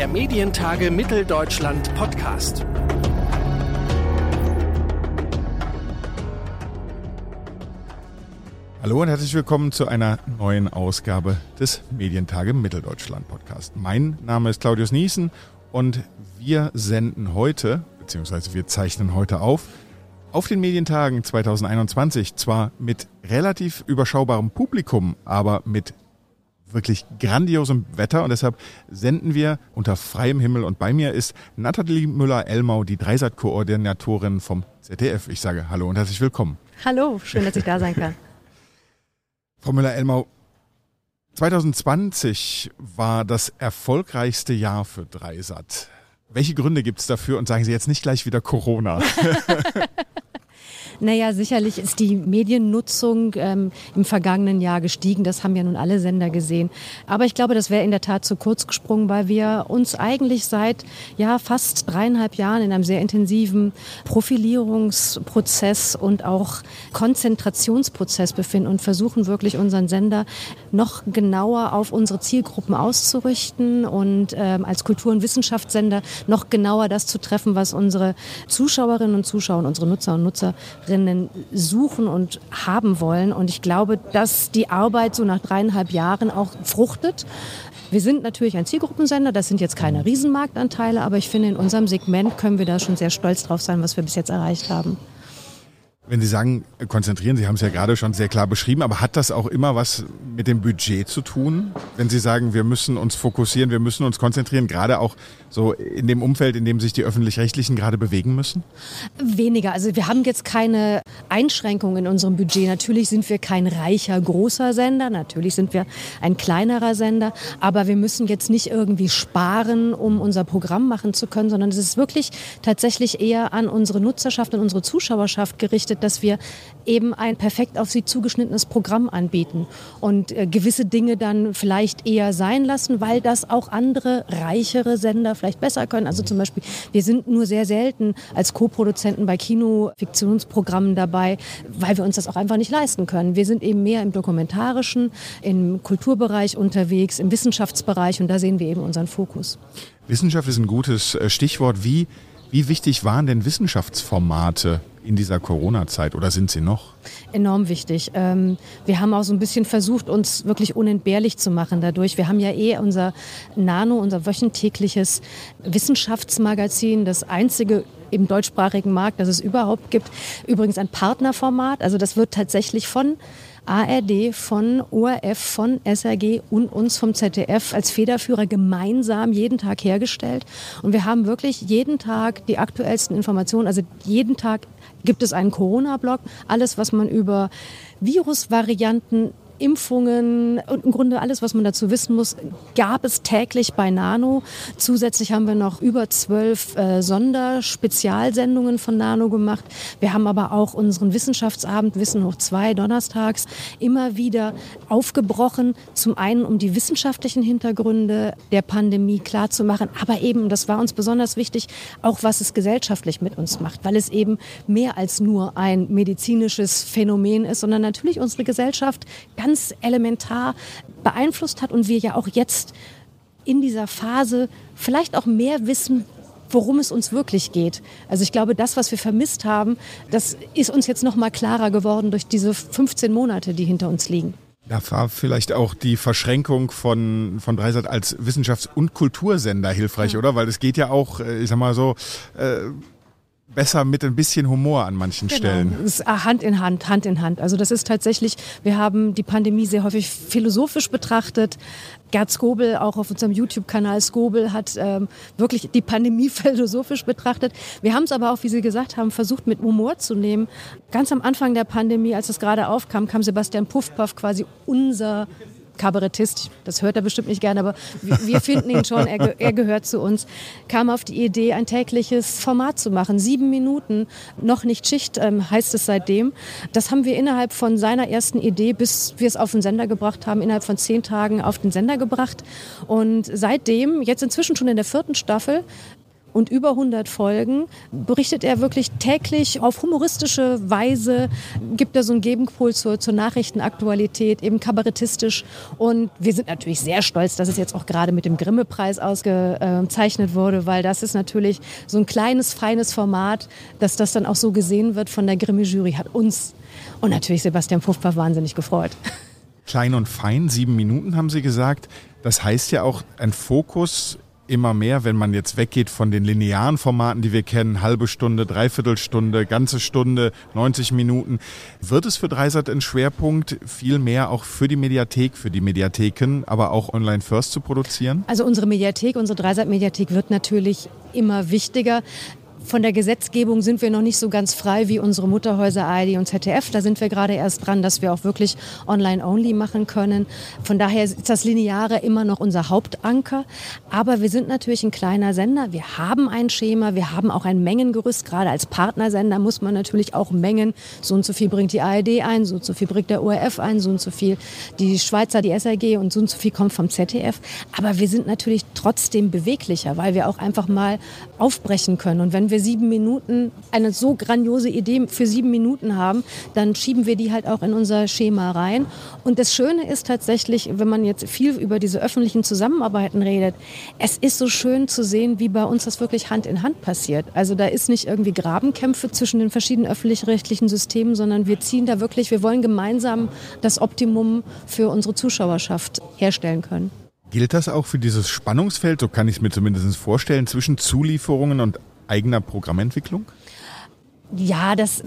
der Medientage Mitteldeutschland Podcast. Hallo und herzlich willkommen zu einer neuen Ausgabe des Medientage Mitteldeutschland Podcast. Mein Name ist Claudius Niesen und wir senden heute, beziehungsweise wir zeichnen heute auf, auf den Medientagen 2021 zwar mit relativ überschaubarem Publikum, aber mit wirklich grandiosem Wetter und deshalb senden wir unter freiem Himmel und bei mir ist Nathalie Müller-Elmau, die Dreisat-Koordinatorin vom ZDF. Ich sage Hallo und herzlich willkommen. Hallo, schön, dass ich da sein kann. Frau Müller-Elmau, 2020 war das erfolgreichste Jahr für Dreisat. Welche Gründe gibt es dafür? Und sagen Sie jetzt nicht gleich wieder Corona. Naja, sicherlich ist die Mediennutzung ähm, im vergangenen Jahr gestiegen. Das haben ja nun alle Sender gesehen. Aber ich glaube, das wäre in der Tat zu kurz gesprungen, weil wir uns eigentlich seit ja, fast dreieinhalb Jahren in einem sehr intensiven Profilierungsprozess und auch Konzentrationsprozess befinden und versuchen wirklich unseren Sender noch genauer auf unsere Zielgruppen auszurichten und ähm, als Kultur- und Wissenschaftssender noch genauer das zu treffen, was unsere Zuschauerinnen und Zuschauer, unsere Nutzer und Nutzerinnen suchen und haben wollen. Und ich glaube, dass die Arbeit so nach dreieinhalb Jahren auch fruchtet. Wir sind natürlich ein Zielgruppensender, das sind jetzt keine Riesenmarktanteile, aber ich finde, in unserem Segment können wir da schon sehr stolz drauf sein, was wir bis jetzt erreicht haben. Wenn Sie sagen, konzentrieren, Sie haben es ja gerade schon sehr klar beschrieben, aber hat das auch immer was mit dem Budget zu tun? Wenn Sie sagen, wir müssen uns fokussieren, wir müssen uns konzentrieren, gerade auch so in dem Umfeld, in dem sich die öffentlich-rechtlichen gerade bewegen müssen? Weniger. Also wir haben jetzt keine Einschränkungen in unserem Budget. Natürlich sind wir kein reicher, großer Sender, natürlich sind wir ein kleinerer Sender, aber wir müssen jetzt nicht irgendwie sparen, um unser Programm machen zu können, sondern es ist wirklich tatsächlich eher an unsere Nutzerschaft und unsere Zuschauerschaft gerichtet, dass wir eben ein perfekt auf sie zugeschnittenes Programm anbieten und äh, gewisse Dinge dann vielleicht eher sein lassen, weil das auch andere reichere Sender vielleicht besser können. Also zum Beispiel, wir sind nur sehr selten als Co-Produzenten bei Kinofiktionsprogrammen dabei, weil wir uns das auch einfach nicht leisten können. Wir sind eben mehr im dokumentarischen, im Kulturbereich unterwegs, im Wissenschaftsbereich und da sehen wir eben unseren Fokus. Wissenschaft ist ein gutes äh, Stichwort. Wie, wie wichtig waren denn Wissenschaftsformate in dieser Corona-Zeit oder sind sie noch? Enorm wichtig. Ähm, wir haben auch so ein bisschen versucht, uns wirklich unentbehrlich zu machen dadurch. Wir haben ja eh unser Nano, unser wöchentliches Wissenschaftsmagazin, das einzige im deutschsprachigen Markt, das es überhaupt gibt. Übrigens ein Partnerformat. Also das wird tatsächlich von ARD, von ORF, von SRG und uns vom ZDF als Federführer gemeinsam jeden Tag hergestellt. Und wir haben wirklich jeden Tag die aktuellsten Informationen, also jeden Tag gibt es einen Corona-Blog, alles, was man über Virusvarianten Impfungen und im Grunde alles, was man dazu wissen muss, gab es täglich bei Nano. Zusätzlich haben wir noch über zwölf äh, Sonderspezialsendungen von Nano gemacht. Wir haben aber auch unseren Wissenschaftsabend Wissen hoch zwei donnerstags immer wieder aufgebrochen. Zum einen, um die wissenschaftlichen Hintergründe der Pandemie klarzumachen, aber eben, das war uns besonders wichtig, auch was es gesellschaftlich mit uns macht, weil es eben mehr als nur ein medizinisches Phänomen ist, sondern natürlich unsere Gesellschaft ganz ganz elementar beeinflusst hat und wir ja auch jetzt in dieser Phase vielleicht auch mehr wissen, worum es uns wirklich geht. Also ich glaube, das, was wir vermisst haben, das ist uns jetzt noch mal klarer geworden durch diese 15 Monate, die hinter uns liegen. Da war vielleicht auch die Verschränkung von, von Dreisat als Wissenschafts- und Kultursender hilfreich, ja. oder? Weil es geht ja auch, äh, ich sag mal so, äh, besser mit ein bisschen Humor an manchen genau. Stellen. Es ist Hand in Hand, Hand in Hand. Also das ist tatsächlich, wir haben die Pandemie sehr häufig philosophisch betrachtet. Gerd Skobel, auch auf unserem YouTube-Kanal Skobel, hat ähm, wirklich die Pandemie philosophisch betrachtet. Wir haben es aber auch, wie Sie gesagt haben, versucht mit Humor zu nehmen. Ganz am Anfang der Pandemie, als es gerade aufkam, kam Sebastian Puffpaff quasi unser Kabarettist, das hört er bestimmt nicht gerne, aber wir, finden ihn schon, er, er, gehört zu uns, kam auf die Idee, ein tägliches Format zu machen. Sieben Minuten, noch nicht Schicht ähm, heißt es seitdem. Das haben wir innerhalb von seiner ersten Idee, bis wir es auf den Sender gebracht haben, innerhalb von zehn Tagen auf den Sender gebracht. Und seitdem, jetzt inzwischen schon in der vierten Staffel, und über 100 Folgen berichtet er wirklich täglich auf humoristische Weise, gibt er so einen Gegenpol zur, zur Nachrichtenaktualität, eben kabarettistisch. Und wir sind natürlich sehr stolz, dass es jetzt auch gerade mit dem Grimme-Preis ausgezeichnet wurde, weil das ist natürlich so ein kleines, feines Format, dass das dann auch so gesehen wird von der Grimme-Jury, hat uns und natürlich Sebastian Puffpaff wahnsinnig gefreut. Klein und fein, sieben Minuten haben Sie gesagt. Das heißt ja auch ein Fokus immer mehr, wenn man jetzt weggeht von den linearen Formaten, die wir kennen, halbe Stunde, Dreiviertelstunde, ganze Stunde, 90 Minuten, wird es für Dreisat ein Schwerpunkt, viel mehr auch für die Mediathek, für die Mediatheken, aber auch Online First zu produzieren? Also unsere Mediathek, unsere Dreisat-Mediathek wird natürlich immer wichtiger. Von der Gesetzgebung sind wir noch nicht so ganz frei wie unsere Mutterhäuser ARD und ZDF. Da sind wir gerade erst dran, dass wir auch wirklich online-only machen können. Von daher ist das Lineare immer noch unser Hauptanker. Aber wir sind natürlich ein kleiner Sender. Wir haben ein Schema, wir haben auch ein Mengengerüst. Gerade als Partnersender muss man natürlich auch Mengen. So und so viel bringt die ARD ein, so und so viel bringt der ORF ein, so und so viel die Schweizer, die SRG und so und so viel kommt vom ZDF. Aber wir sind natürlich trotzdem beweglicher, weil wir auch einfach mal aufbrechen können. Und wenn wir sieben Minuten, eine so grandiose Idee für sieben Minuten haben, dann schieben wir die halt auch in unser Schema rein. Und das Schöne ist tatsächlich, wenn man jetzt viel über diese öffentlichen Zusammenarbeiten redet, es ist so schön zu sehen, wie bei uns das wirklich Hand in Hand passiert. Also da ist nicht irgendwie Grabenkämpfe zwischen den verschiedenen öffentlich-rechtlichen Systemen, sondern wir ziehen da wirklich, wir wollen gemeinsam das Optimum für unsere Zuschauerschaft herstellen können. Gilt das auch für dieses Spannungsfeld, so kann ich es mir zumindest vorstellen, zwischen Zulieferungen und eigener Programmentwicklung? Ja, das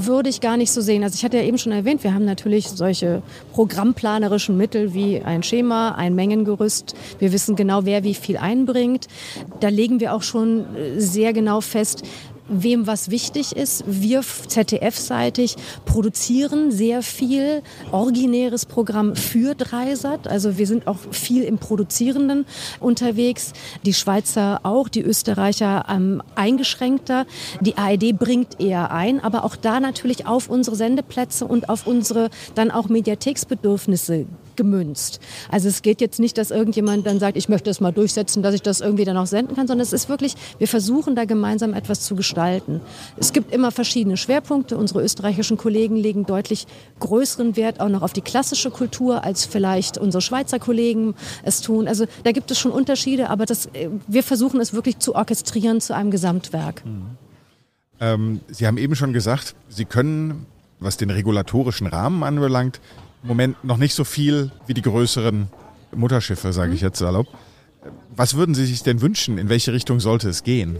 würde ich gar nicht so sehen. Also ich hatte ja eben schon erwähnt, wir haben natürlich solche programmplanerischen Mittel wie ein Schema, ein Mengengerüst. Wir wissen genau, wer wie viel einbringt. Da legen wir auch schon sehr genau fest, wem was wichtig ist. Wir ZDF-seitig produzieren sehr viel originäres Programm für Dreisat. Also wir sind auch viel im Produzierenden unterwegs. Die Schweizer auch, die Österreicher ähm, eingeschränkter. Die ARD bringt eher ein, aber auch da natürlich auf unsere Sendeplätze und auf unsere dann auch Mediatheksbedürfnisse gemünzt. Also es geht jetzt nicht, dass irgendjemand dann sagt, ich möchte es mal durchsetzen, dass ich das irgendwie dann auch senden kann, sondern es ist wirklich, wir versuchen da gemeinsam etwas zu gestalten. Es gibt immer verschiedene Schwerpunkte. Unsere österreichischen Kollegen legen deutlich größeren Wert auch noch auf die klassische Kultur, als vielleicht unsere Schweizer Kollegen es tun. Also da gibt es schon Unterschiede, aber das, äh, wir versuchen es wirklich zu orchestrieren zu einem Gesamtwerk. Mhm. Ähm, Sie haben eben schon gesagt, Sie können, was den regulatorischen Rahmen anbelangt, im Moment noch nicht so viel wie die größeren Mutterschiffe, sage ich mhm. jetzt salopp. Was würden Sie sich denn wünschen? In welche Richtung sollte es gehen?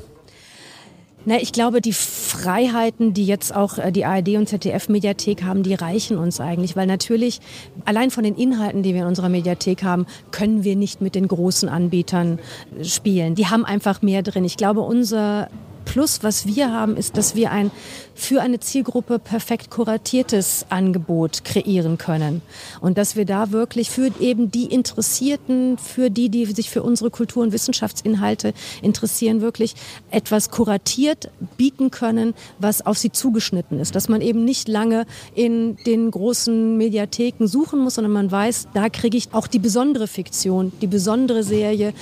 Na, ich glaube, die Freiheiten, die jetzt auch äh, die ARD und ZDF-Mediathek haben, die reichen uns eigentlich. Weil natürlich, allein von den Inhalten, die wir in unserer Mediathek haben, können wir nicht mit den großen Anbietern spielen. Die haben einfach mehr drin. Ich glaube, unser Plus, was wir haben, ist, dass wir ein für eine Zielgruppe perfekt kuratiertes Angebot kreieren können. Und dass wir da wirklich für eben die Interessierten, für die, die sich für unsere Kultur- und Wissenschaftsinhalte interessieren, wirklich etwas kuratiert bieten können, was auf sie zugeschnitten ist. Dass man eben nicht lange in den großen Mediatheken suchen muss, sondern man weiß, da kriege ich auch die besondere Fiktion, die besondere Serie,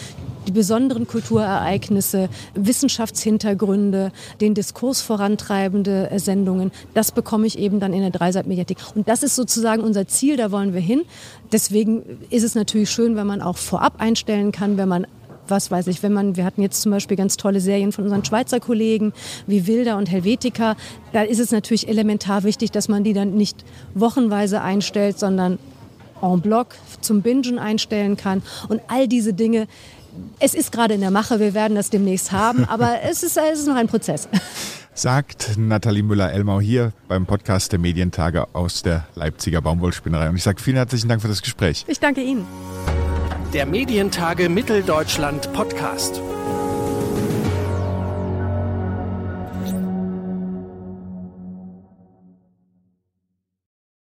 die besonderen Kulturereignisse, Wissenschaftshintergründe, den Diskurs vorantreibende äh, Sendungen, das bekomme ich eben dann in der Dreisat-Mediathek. Und das ist sozusagen unser Ziel, da wollen wir hin. Deswegen ist es natürlich schön, wenn man auch vorab einstellen kann, wenn man was weiß ich, wenn man, wir hatten jetzt zum Beispiel ganz tolle Serien von unseren Schweizer Kollegen wie Wilda und Helvetica, da ist es natürlich elementar wichtig, dass man die dann nicht wochenweise einstellt, sondern en bloc zum Bingen einstellen kann. Und all diese Dinge, es ist gerade in der Mache, wir werden das demnächst haben, aber es ist, es ist noch ein Prozess. Sagt Nathalie Müller-Elmau hier beim Podcast der Medientage aus der Leipziger Baumwollspinnerei. Und ich sage vielen herzlichen Dank für das Gespräch. Ich danke Ihnen. Der Medientage Mitteldeutschland Podcast.